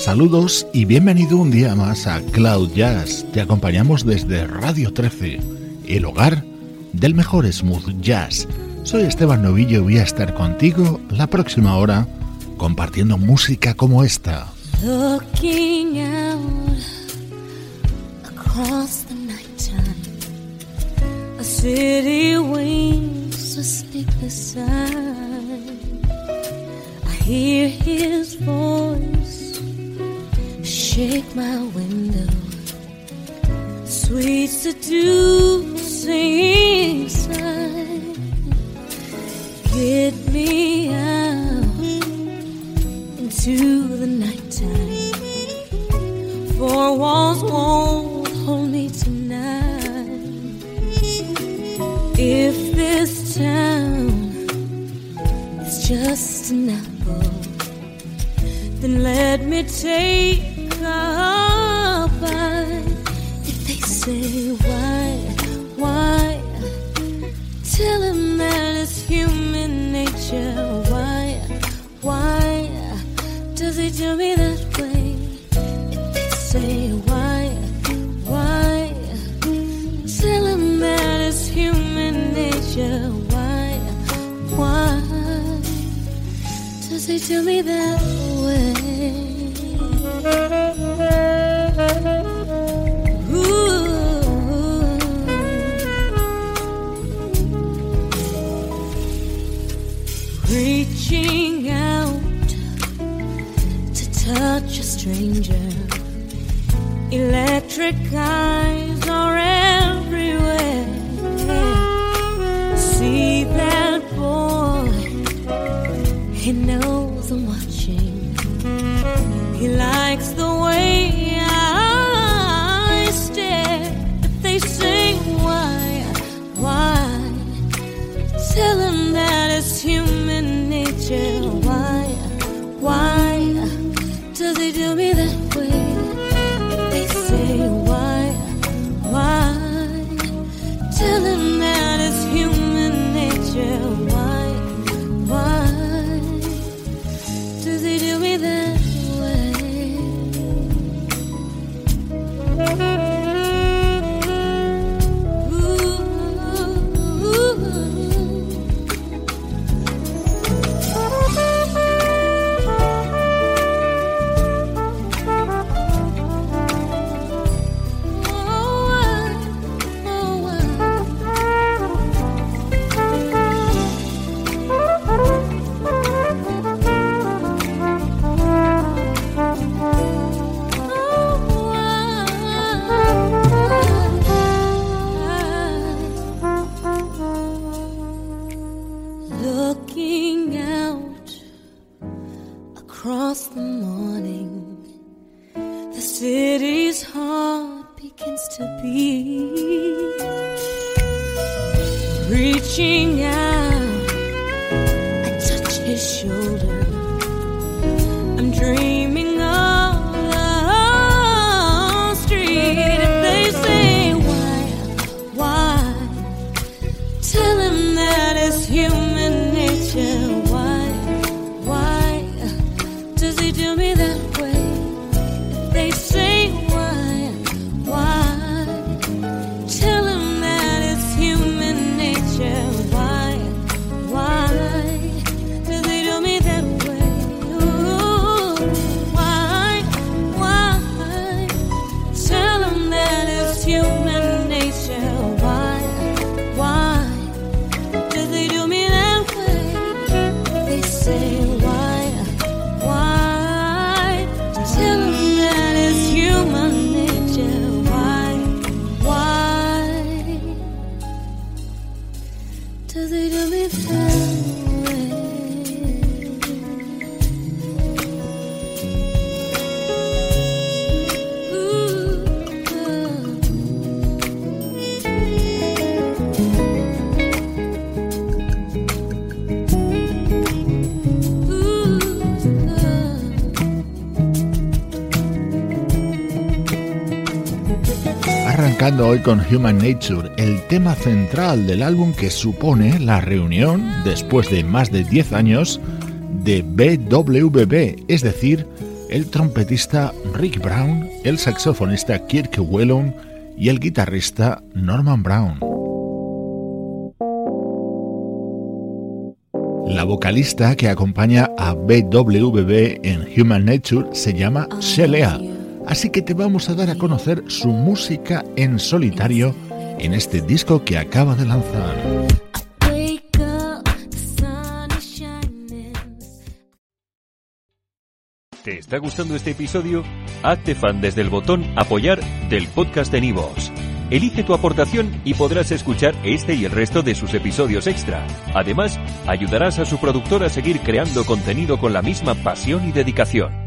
Saludos y bienvenido un día más a Cloud Jazz. Te acompañamos desde Radio 13, el hogar del mejor smooth jazz. Soy Esteban Novillo y voy a estar contigo la próxima hora compartiendo música como esta. Shake my window, sweet seducing sigh. Get me out into the nighttime. Four walls won't hold me tonight. If this town is just an apple, then let me take If they say why, why, tell that it's human nature. Why, why does he do me that way? If they say why, why, tell that it's human nature. Why, why does he do me that way? Touch a stranger. Electric eyes are everywhere. See that boy, he knows I'm watching. He likes the way I stare. If they say why, why, tell him They do me across the morning, the city's heart begins to beat. Reaching out, I touch his shoulder. I'm dreaming of the street. If they say why, why? Tell him that it's human say Hoy con Human Nature, el tema central del álbum que supone la reunión, después de más de 10 años, de BWB, es decir, el trompetista Rick Brown, el saxofonista Kirk Whelan y el guitarrista Norman Brown. La vocalista que acompaña a BWB en Human Nature se llama Shelea, así que te vamos a dar a conocer su música en solitario en este disco que acaba de lanzar. ¿Te está gustando este episodio? Hazte fan desde el botón Apoyar del podcast de Nivos. Elige tu aportación y podrás escuchar este y el resto de sus episodios extra. Además, ayudarás a su productor a seguir creando contenido con la misma pasión y dedicación.